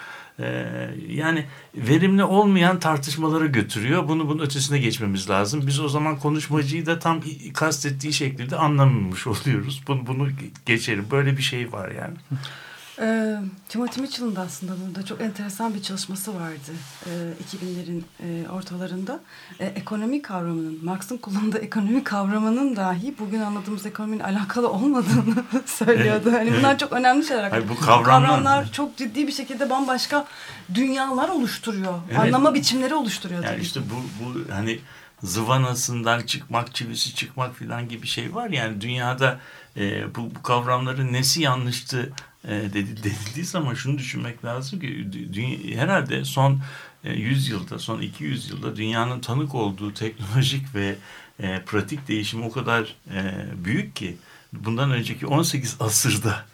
yani verimli olmayan tartışmalara götürüyor. Bunu bunun ötesine geçmemiz lazım. Biz o zaman konuşmacıyı da tam kastettiği şekilde anlamamış oluyoruz. Bunu bunu geçelim. Böyle bir şey var yani. E, Timothy Mitchell'ın da aslında burada çok enteresan bir çalışması vardı e, 2000'lerin e, ortalarında. E, ekonomi kavramının, Marx'ın kullandığı ekonomi kavramının dahi bugün anladığımız ekonominin alakalı olmadığını söylüyordu. Hani bunlar çok önemli şeyler. Hayır, bu kavramlar- kavramlar çok ciddi bir şekilde bambaşka dünyalar oluşturuyor. Evet. Anlama biçimleri oluşturuyor. Yani tabii. işte bu, bu hani zıvanasından çıkmak, çivisi çıkmak falan gibi şey var. Yani dünyada e, bu, bu kavramların nesi yanlıştı dedi, denildiği zaman şunu düşünmek lazım ki dü- dü- herhalde son e, 100 yılda, son 200 yılda dünyanın tanık olduğu teknolojik ve e, pratik değişim o kadar e, büyük ki bundan önceki 18 asırda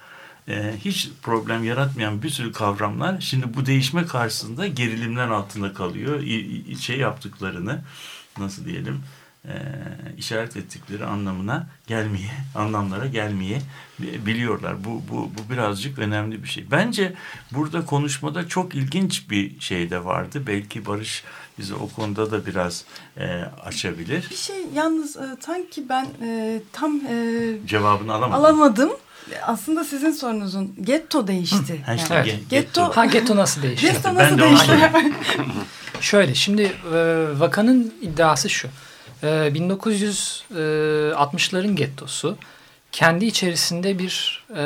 e, hiç problem yaratmayan bir sürü kavramlar şimdi bu değişme karşısında gerilimler altında kalıyor. İ- şey yaptıklarını nasıl diyelim e, işaret ettikleri anlamına gelmeye, anlamlara gelmeye bi- biliyorlar. Bu, bu, bu birazcık önemli bir şey. Bence burada konuşmada çok ilginç bir şey de vardı. Belki Barış bize o konuda da biraz e, açabilir. Bir şey yalnız e, sanki ben e, tam e, Cevabını alamadım. alamadım. Aslında sizin sorunuzun getto değişti. İşte Yani. ge- Getto, Ha getto nasıl değişiyor? getto Ben nasıl değişti? Şöyle şimdi e, vakanın iddiası şu. E, 1960'ların gettosu kendi içerisinde bir e,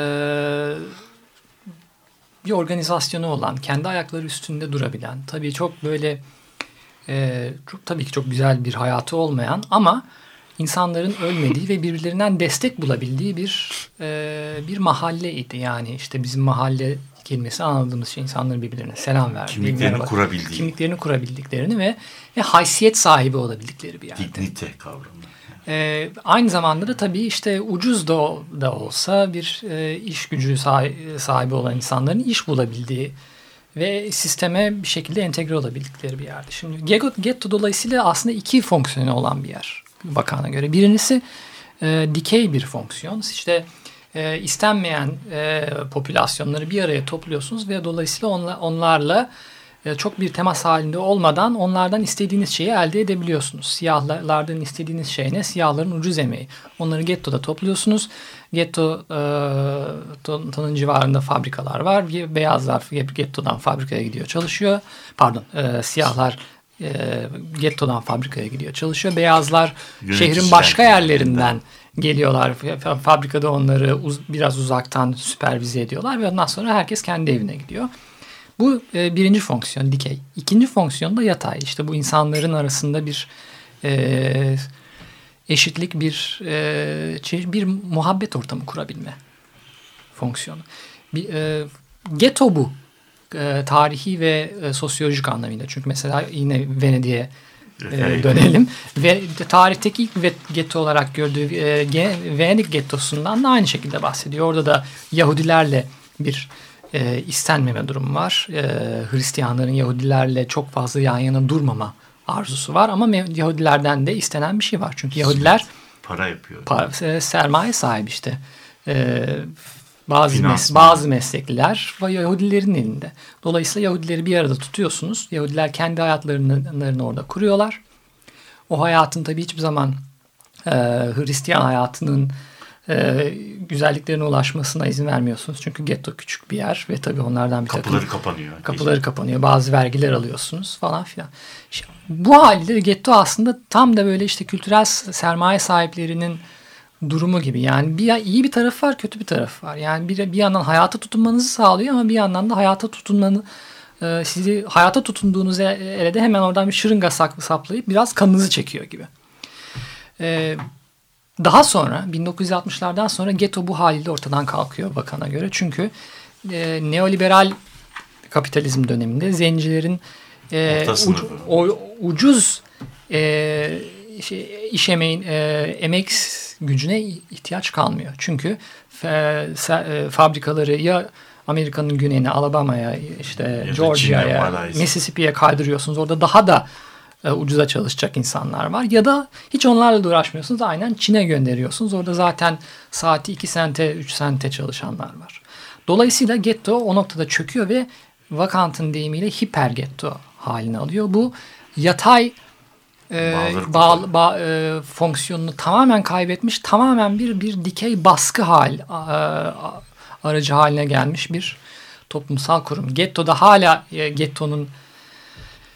bir organizasyonu olan, kendi ayakları üstünde durabilen, tabii çok böyle e, çok, tabii ki çok güzel bir hayatı olmayan ama insanların ölmediği ve birbirlerinden destek bulabildiği bir e, bir mahalleydi. Yani işte bizim mahalle kelimesi anladığımız şey insanların birbirlerine selam verdiği, Kimliklerini merhaba- kurabildiği. kimliklerini kurabildiklerini ve, ve haysiyet sahibi olabildikleri bir yerde. Dignite kavramı. Ee, aynı zamanda da tabii işte ucuz da, da olsa bir e, iş gücü sahi- sahibi olan insanların iş bulabildiği ve sisteme bir şekilde entegre olabildikleri bir yerde. Şimdi Getto dolayısıyla aslında iki fonksiyonu olan bir yer bakana göre. Birincisi e, dikey bir fonksiyon. İşte e, istenmeyen e, popülasyonları bir araya topluyorsunuz ve dolayısıyla onla, onlarla e, çok bir temas halinde olmadan onlardan istediğiniz şeyi elde edebiliyorsunuz. Siyahlardan istediğiniz şey ne? Siyahların ucuz emeği. Onları gettoda topluyorsunuz. Getto e, civarında fabrikalar var. Beyazlar gettodan fabrikaya gidiyor çalışıyor. Pardon e, siyahlar e, gettodan fabrikaya gidiyor çalışıyor. Beyazlar Yöneticiler şehrin başka yerlerinden geliyorlar. Fa- Fabrikada onları uz- biraz uzaktan süpervize ediyorlar ve ondan sonra herkes kendi evine gidiyor. Bu e, birinci fonksiyon dikey. İkinci fonksiyon da yatay. İşte bu insanların arasında bir e, eşitlik, bir e, bir muhabbet ortamı kurabilme fonksiyonu. Bir, e, ghetto bu. E, tarihi ve e, sosyolojik anlamıyla. Çünkü mesela yine Venedik'e e, Evet. dönelim. Ve tarihteki ilk getto olarak gördüğü e, Venedik gettosundan da aynı şekilde bahsediyor. Orada da Yahudilerle bir e, istenmeme durumu var. E, Hristiyanların Yahudilerle çok fazla yan yana durmama arzusu var. Ama Yahudilerden de istenen bir şey var. Çünkü Yahudiler Para yapıyor. pa- e, sermaye sahibi işte. E, Bazı, mes Finansman. bazı meslekler ve Yahudilerin elinde. Dolayısıyla Yahudileri bir arada tutuyorsunuz. Yahudiler kendi hayatlarını orada kuruyorlar. O hayatın tabii hiçbir zaman e, Hristiyan hayatının e, güzelliklerine ulaşmasına izin vermiyorsunuz. Çünkü getto küçük bir yer ve tabii onlardan bir Kapıları takım kapanıyor. kapıları kapanıyor. Bazı vergiler alıyorsunuz falan filan. İşte bu halde getto aslında tam da böyle işte kültürel sermaye sahiplerinin durumu gibi. Yani bir iyi bir tarafı var, kötü bir tarafı var. Yani bir, bir yandan hayata tutunmanızı sağlıyor ama bir yandan da hayata tutunmanı e, sizi hayata tutunduğunuz e- ele de hemen oradan bir şırınga saklı saplayıp biraz kanınızı çekiyor gibi. E, daha sonra 1960'lardan sonra getto bu haliyle ortadan kalkıyor bakana göre. Çünkü e, neoliberal kapitalizm döneminde zencilerin e, ucu- o- ucuz e, şey, iş emeğin e, emek gücüne ihtiyaç kalmıyor. Çünkü se- e, fabrikaları ya Amerika'nın güneyine, Alabama'ya, işte Georgia'ya. Mississippi'ye kaydırıyorsunuz. Orada daha da e, ucuza çalışacak insanlar var. Ya da hiç onlarla da uğraşmıyorsunuz. Aynen Çin'e gönderiyorsunuz. Orada zaten saati 2 sente, 3 sente çalışanlar var. Dolayısıyla getto o noktada çöküyor ve Vakant'ın deyimiyle hiper getto halini alıyor. Bu yatay e, bağ, bağ- e, fonksiyonunu tamamen kaybetmiş, tamamen bir bir dikey baskı hal a- aracı haline gelmiş bir toplumsal kurum. Getto'da hala e, gettonun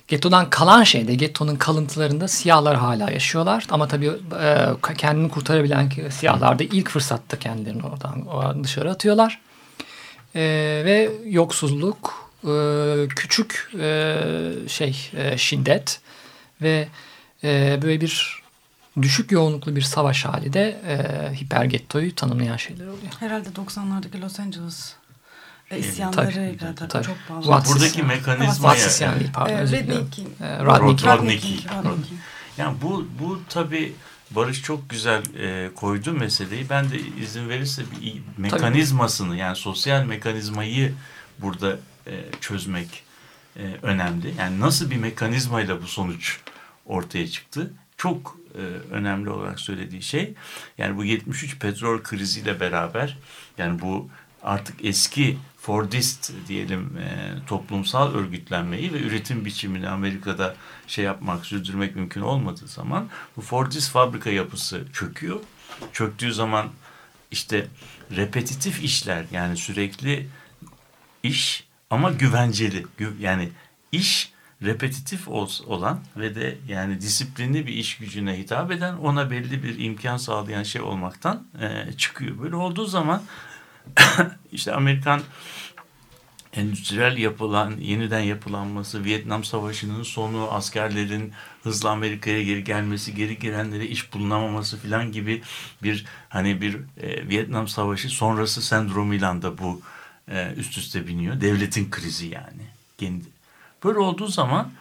Getto'dan kalan şeyde, gettonun kalıntılarında siyahlar hala yaşıyorlar. Ama tabii e, kendini kurtarabilen siyahlar da ilk fırsatta kendilerini oradan oradan dışarı atıyorlar. E, ve yoksulluk, e, küçük e, şey e, şiddet ve e, böyle bir düşük yoğunluklu bir savaş hali de e, hipergettoyu tanımlayan şeyler oluyor. Herhalde 90'lardaki Los Angeles e, tabii, tabii. çok bağlı. Watts- Buradaki mekanizmaya... Watts isyan değil pardon. E. Rodney King. Yani bu bu tabii Barış çok güzel e, koydu meseleyi. Ben de izin verirse bir mekanizmasını yani sosyal mekanizmayı burada e, çözmek e, önemli. Yani nasıl bir mekanizmayla bu sonuç ortaya çıktı? Çok e, önemli olarak söylediği şey yani bu 73 petrol kriziyle beraber yani bu artık eski Fordist diyelim e, toplumsal örgütlenmeyi ve üretim biçimini Amerika'da şey yapmak, sürdürmek mümkün olmadığı zaman bu Fordist fabrika yapısı çöküyor. Çöktüğü zaman işte repetitif işler yani sürekli iş ama güvenceli. Gü- Yani iş repetitif ol- olan ve de yani disiplinli bir iş gücüne hitap eden ona belli bir imkan sağlayan şey olmaktan e, çıkıyor. Böyle olduğu zaman işte Amerikan endüstriyel yapılan, yeniden yapılanması, Vietnam Savaşı'nın sonu, askerlerin hızla Amerika'ya geri gelmesi, geri gelenlere iş bulunamaması filan gibi bir hani bir e, Vietnam Savaşı sonrası sendromuyla da bu e, üst üste biniyor. Devletin krizi yani. Kendi. Böyle olduğu zaman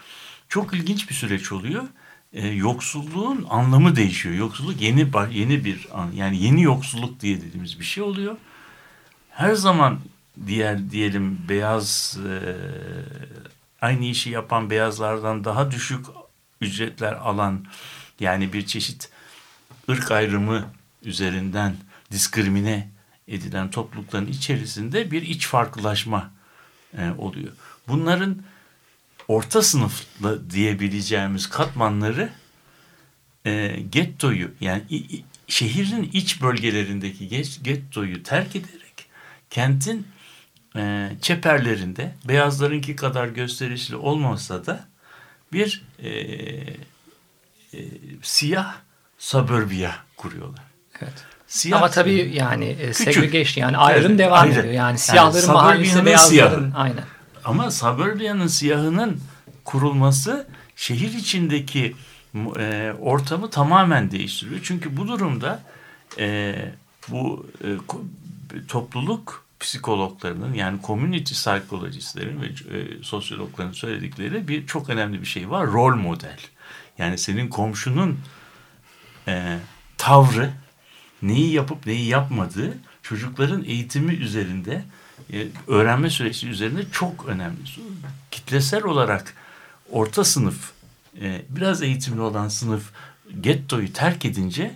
çok ilginç bir süreç oluyor. E, yoksulluğun anlamı değişiyor. Yoksulluk yeni yeni bir an, yani yeni yoksulluk diye dediğimiz bir şey oluyor. Her zaman diğer diyelim beyaz e, aynı işi yapan beyazlardan daha düşük ücretler alan yani bir çeşit ırk ayrımı üzerinden diskrimine edilen toplulukların içerisinde bir iç farklılaşma e, oluyor. Bunların orta sınıflı diyebileceğimiz katmanları e, gettoyu yani i- i- şehrin iç bölgelerindeki geç- gettoyu terk ederek kentin e, çeperlerinde beyazlarınki kadar gösterişli olmasa da bir e, e, siyah suburbia kuruyorlar. Evet. Siyah Ama tabii yani e, segregation yani ayrım Evet, devam ayrı. ediyor. Yani Yani siyahların mahallesi suburbia'nın beyazların siyahı. aynen. Ama suburbia'nın siyahının kurulması şehir içindeki e, ortamı tamamen değiştiriyor. Çünkü bu durumda e, bu e, topluluk psikologlarının yani community psychologistlerin ve e, sosyologların söyledikleri bir çok önemli bir şey var. Rol model. Yani senin komşunun e, tavrı, neyi yapıp neyi yapmadığı çocukların eğitimi üzerinde, e, öğrenme süreci üzerinde çok önemli. Kitlesel olarak orta sınıf, e, biraz eğitimli olan sınıf gettoyu terk edince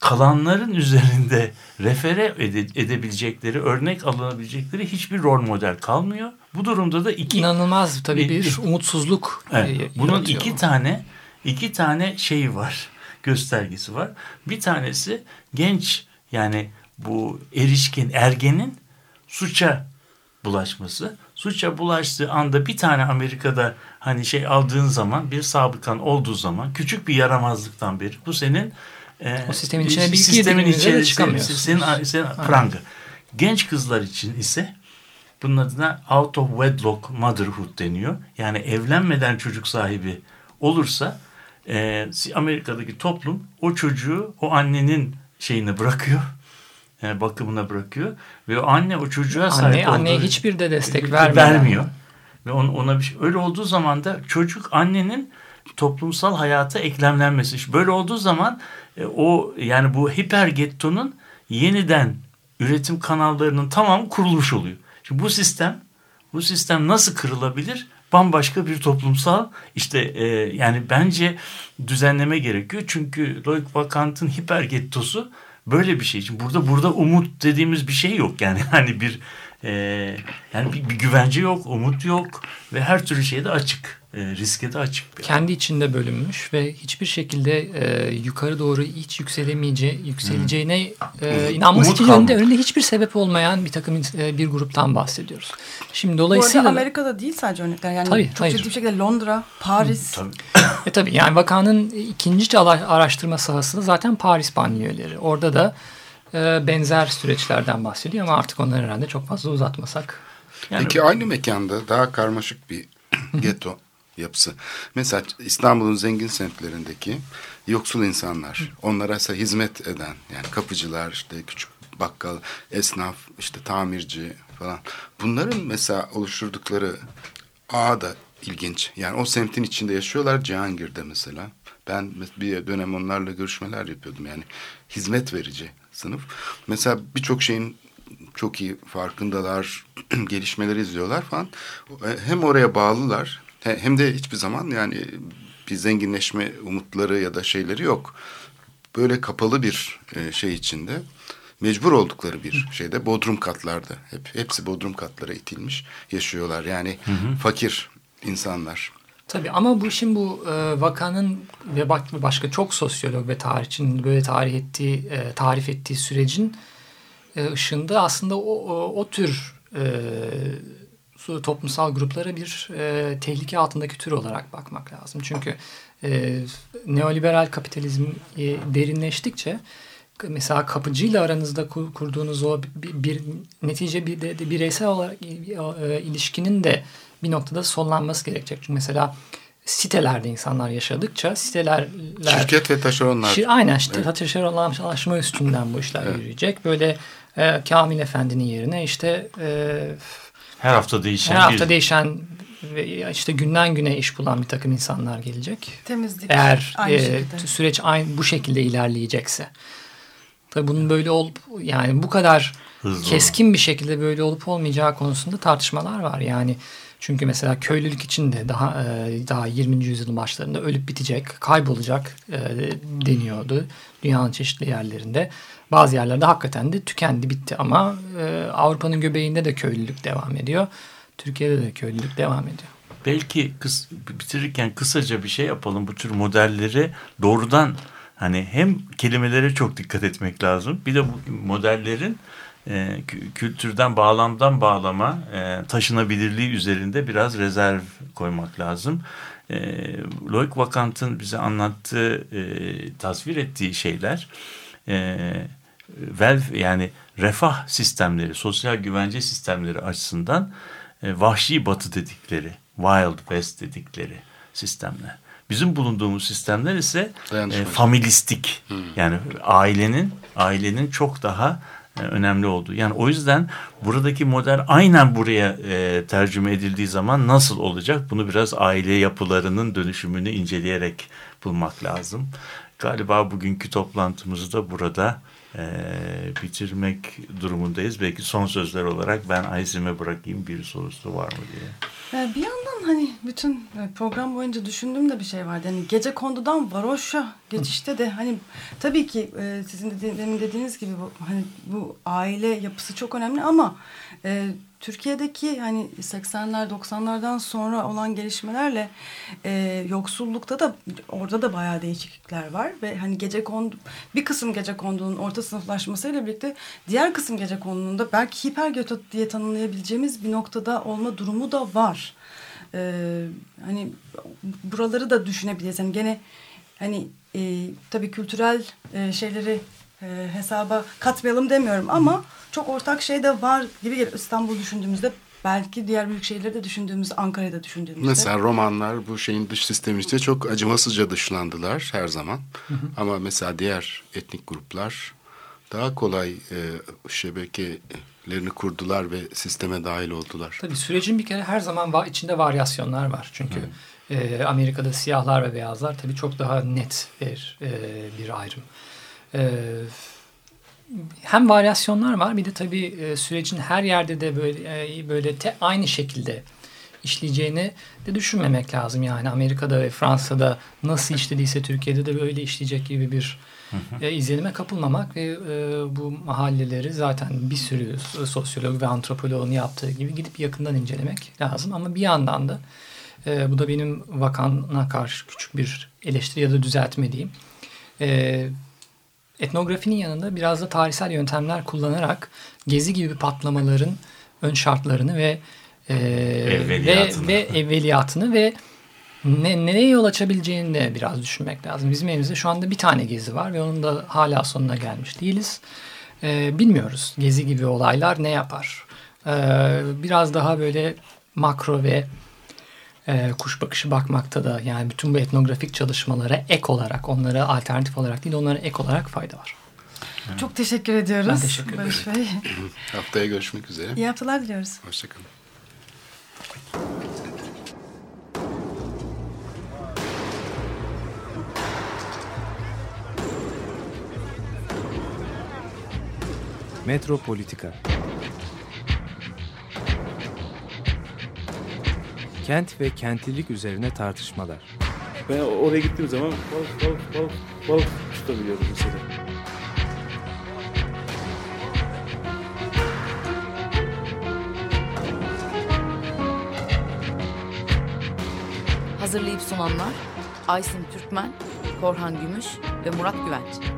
kalanların üzerinde refere ede- edebilecekleri, örnek alınabilecekleri hiçbir rol model kalmıyor. Bu durumda da iki İnanılmaz tabii Bir- bir umutsuzluk Evet, e, bunun iki tane iki tane şeyi var, göstergesi var. Bir tanesi genç yani bu erişkin ergenin suça bulaşması. Suça bulaştığı anda bir tane Amerika'da hani şey aldığın zaman bir sabıkan olduğu zaman küçük bir yaramazlıktan beri bu senin e, O sistemin içine bir sistemin içerisinde çıkamıyorsunuz. senin, senin pranga. Genç kızlar için ise bunun adına out of wedlock motherhood deniyor. Yani evlenmeden çocuk sahibi olursa e, Amerika'daki toplum o çocuğu o annenin şeyine bırakıyor. Bakımına bırakıyor. Ve anne o çocuğa sahip Anne, anneye hiçbir de destek vermiyor. vermiyor. Ve on, ona bir şey, öyle olduğu zaman da çocuk annenin toplumsal hayata eklemlenmesi. İşte Böyle olduğu zaman e, o yani bu hiper gettonun yeniden üretim kanallarının tamamı kurulmuş oluyor. Şimdi bu sistem bu sistem nasıl kırılabilir? Bambaşka bir toplumsal işte e, yani bence düzenleme gerekiyor. Çünkü Loic Vakant'ın hiper gettosu böyle bir şey için. Burada burada umut dediğimiz bir şey yok. Yani hani bir e, yani bir, bir güvence yok, umut yok ve her türlü şeyde açık. E, riske de açık. Bir Kendi içinde bölünmüş ve hiçbir şekilde e, yukarı doğru hiç yükselemeyeceği, yükseleceğine e, inanması için önünde, önünde hiçbir sebep olmayan bir takım e, bir gruptan bahsediyoruz. Şimdi Bu dolayısıyla arada Amerika'da değil sadece örnekler. Yani Tabii, çok hayır. ciddi bir şekilde Londra, Paris. Tabii. E tabii yani vakanın ikinci araştırma sahası da zaten Paris banliyöleri. Orada da e, benzer süreçlerden bahsediyor ama artık onları herhalde çok fazla uzatmasak. Yani Peki aynı mekanda daha karmaşık bir getto yapısı. Mesela İstanbul'un zengin semtlerindeki yoksul insanlar, onlara ise hizmet eden yani kapıcılar, işte küçük bakkal, esnaf, işte tamirci falan. Bunların mesela oluşturdukları ağ da ilginç. Yani o semtin içinde yaşıyorlar Cihangir'de mesela. Ben bir dönem onlarla görüşmeler yapıyordum yani hizmet verici sınıf. Mesela birçok şeyin çok iyi farkındalar, gelişmeleri izliyorlar falan. E, Hem oraya bağlılar hem de hiçbir zaman yani bir zenginleşme umutları ya da şeyleri yok. Böyle kapalı bir e, şey içinde mecbur oldukları bir şeyde bodrum katlarda hep hepsi bodrum katlara itilmiş yaşıyorlar. Yani fakir insanlar. Tabii ama bu işin bu e, vakanın ve bak- başka çok sosyolog ve tarihçinin böyle tarih ettiği, e, tarif ettiği sürecin e, ışığında aslında o, o, o tür e, toplumsal gruplara bir e, tehlike altındaki tür olarak bakmak lazım. Çünkü e, neoliberal kapitalizm e, derinleştikçe mesela kapıcıyla aranızda kur- kurduğunuz o bir, bir netice bir de, de bireysel olarak e, ilişkinin de bir noktada sonlanması gerekecek. Çünkü mesela sitelerde insanlar yaşadıkça siteler Şirket ve taşeronlar. Şi- aynen işte Evet. taşeronlaşma üstünden bu işler Evet. yürüyecek. Böyle e, Kamil Efendi'nin yerine işte e, her hafta değişen her hafta bir değişen ve işte günden güne iş bulan bir takım insanlar gelecek. Temizlik. Eğer aynı e, şekilde. süreç aynı bu şekilde ilerleyecekse. Tabii bunun böyle olup yani bu kadar hızlı keskin bir şekilde böyle olup olmayacağı konusunda tartışmalar var. Yani çünkü mesela köylülük için de daha e, daha 20. yüzyılın başlarında ölüp bitecek, kaybolacak e, deniyordu dünyanın çeşitli yerlerinde. Bazı yerlerde hakikaten de tükendi, bitti ama e, Avrupa'nın göbeğinde de köylülük devam ediyor. Türkiye'de de köylülük devam ediyor. belki kıs, bitirirken kısaca bir şey yapalım. Bu tür modelleri doğrudan hani hem kelimelere çok dikkat etmek lazım. Bir de bu modellerin e, kü- kültürden bağlamdan bağlama e, taşınabilirliği üzerinde biraz rezerv koymak lazım. E, Loic Vakant'ın bize anlattığı, e, tasvir ettiği şeyler e, welfare yani refah sistemleri, sosyal güvence sistemleri açısından e, vahşi batı dedikleri, wild west dedikleri sistemler. Bizim bulunduğumuz sistemler ise e, familistik. Yani ailenin ailenin çok daha e, önemli olduğu. Yani o yüzden buradaki model aynen buraya e, tercüme edildiği zaman nasıl olacak? Bunu biraz aile yapılarının dönüşümünü inceleyerek bulmak lazım. galiba bugünkü toplantımızı da burada e, bitirmek durumundayız. Belki son sözler olarak ben Aysim'e bırakayım bir sorusu var mı diye. Ee, bir yandan hani bütün e, program boyunca düşündüğüm de bir şey vardı. Hani gece kondudan varoşa geçişte de hani tabii ki e, sizin de dediğiniz gibi bu hani bu aile yapısı çok önemli ama e, Türkiye'deki hani 80'ler 90'lardan sonra olan gelişmelerle e, yoksullukta da orada da bayağı değişiklikler var ve hani gece kondu bir kısım gece kondunun orta sınıflaşmasıyla birlikte diğer kısım gece kondunun da belki hipergeto diye tanımlayabileceğimiz bir noktada olma durumu da var. E, hani buraları da düşünebiliriz. Yani gene hani e, tabii kültürel e, şeyleri e, hesaba katmayalım demiyorum ama çok ortak şey de var gibi geliyor. İstanbul düşündüğümüzde belki diğer büyük şehirleri de düşündüğümüzde Ankara'da düşündüğümüzde. Mesela romanlar bu şeyin dış sistemi içinde çok acımasızca dışlandılar her zaman. Hı hı. Ama mesela diğer etnik gruplar daha kolay e, şebekelerini kurdular ve sisteme dahil oldular. Tabii sürecin bir kere her zaman va içinde varyasyonlar var. Çünkü e, Amerika'da siyahlar ve beyazlar tabii çok daha net bir, e, bir ayrım. E, hem varyasyonlar var bir de tabii e, sürecin her yerde de böyle e, böyle te, aynı şekilde işleyeceğini de düşünmemek lazım. Yani Amerika'da ve Fransa'da nasıl işlediyse Türkiye'de de böyle işleyecek gibi bir e, izlenime kapılmamak ve e, bu mahalleleri zaten bir sürü sosyolog ve antropologun yaptığı gibi gidip yakından incelemek lazım. Ama bir yandan da e, bu da benim vakana karşı küçük bir eleştiri ya da düzeltme diyeyim. E, etnografinin yanında biraz da tarihsel yöntemler kullanarak gezi gibi patlamaların ön şartlarını ve e, ve, ve evveliyatını ve ne, nereye yol açabileceğini de biraz düşünmek lazım. Bizim elimizde şu anda bir tane gezi var ve onun da hala sonuna gelmiş değiliz. E, bilmiyoruz gezi gibi olaylar ne yapar. E, biraz daha böyle makro ve e, kuş bakışı bakmakta da yani bütün bu etnografik çalışmalara ek olarak onlara alternatif olarak değil onlara ek olarak fayda var. Çok teşekkür ediyoruz. Ben teşekkür ederim. Barış Bey. Haftaya görüşmek üzere. İyi haftalar diliyoruz. Hoşçakalın. Metropolitika Kent ve kentlilik üzerine tartışmalar. Ben oraya gittiğim zaman balık balık balık balık tutabiliyorum mesela. Hazırlayıp sunanlar Aysin Türkmen, Korhan Gümüş ve Murat Güvenç.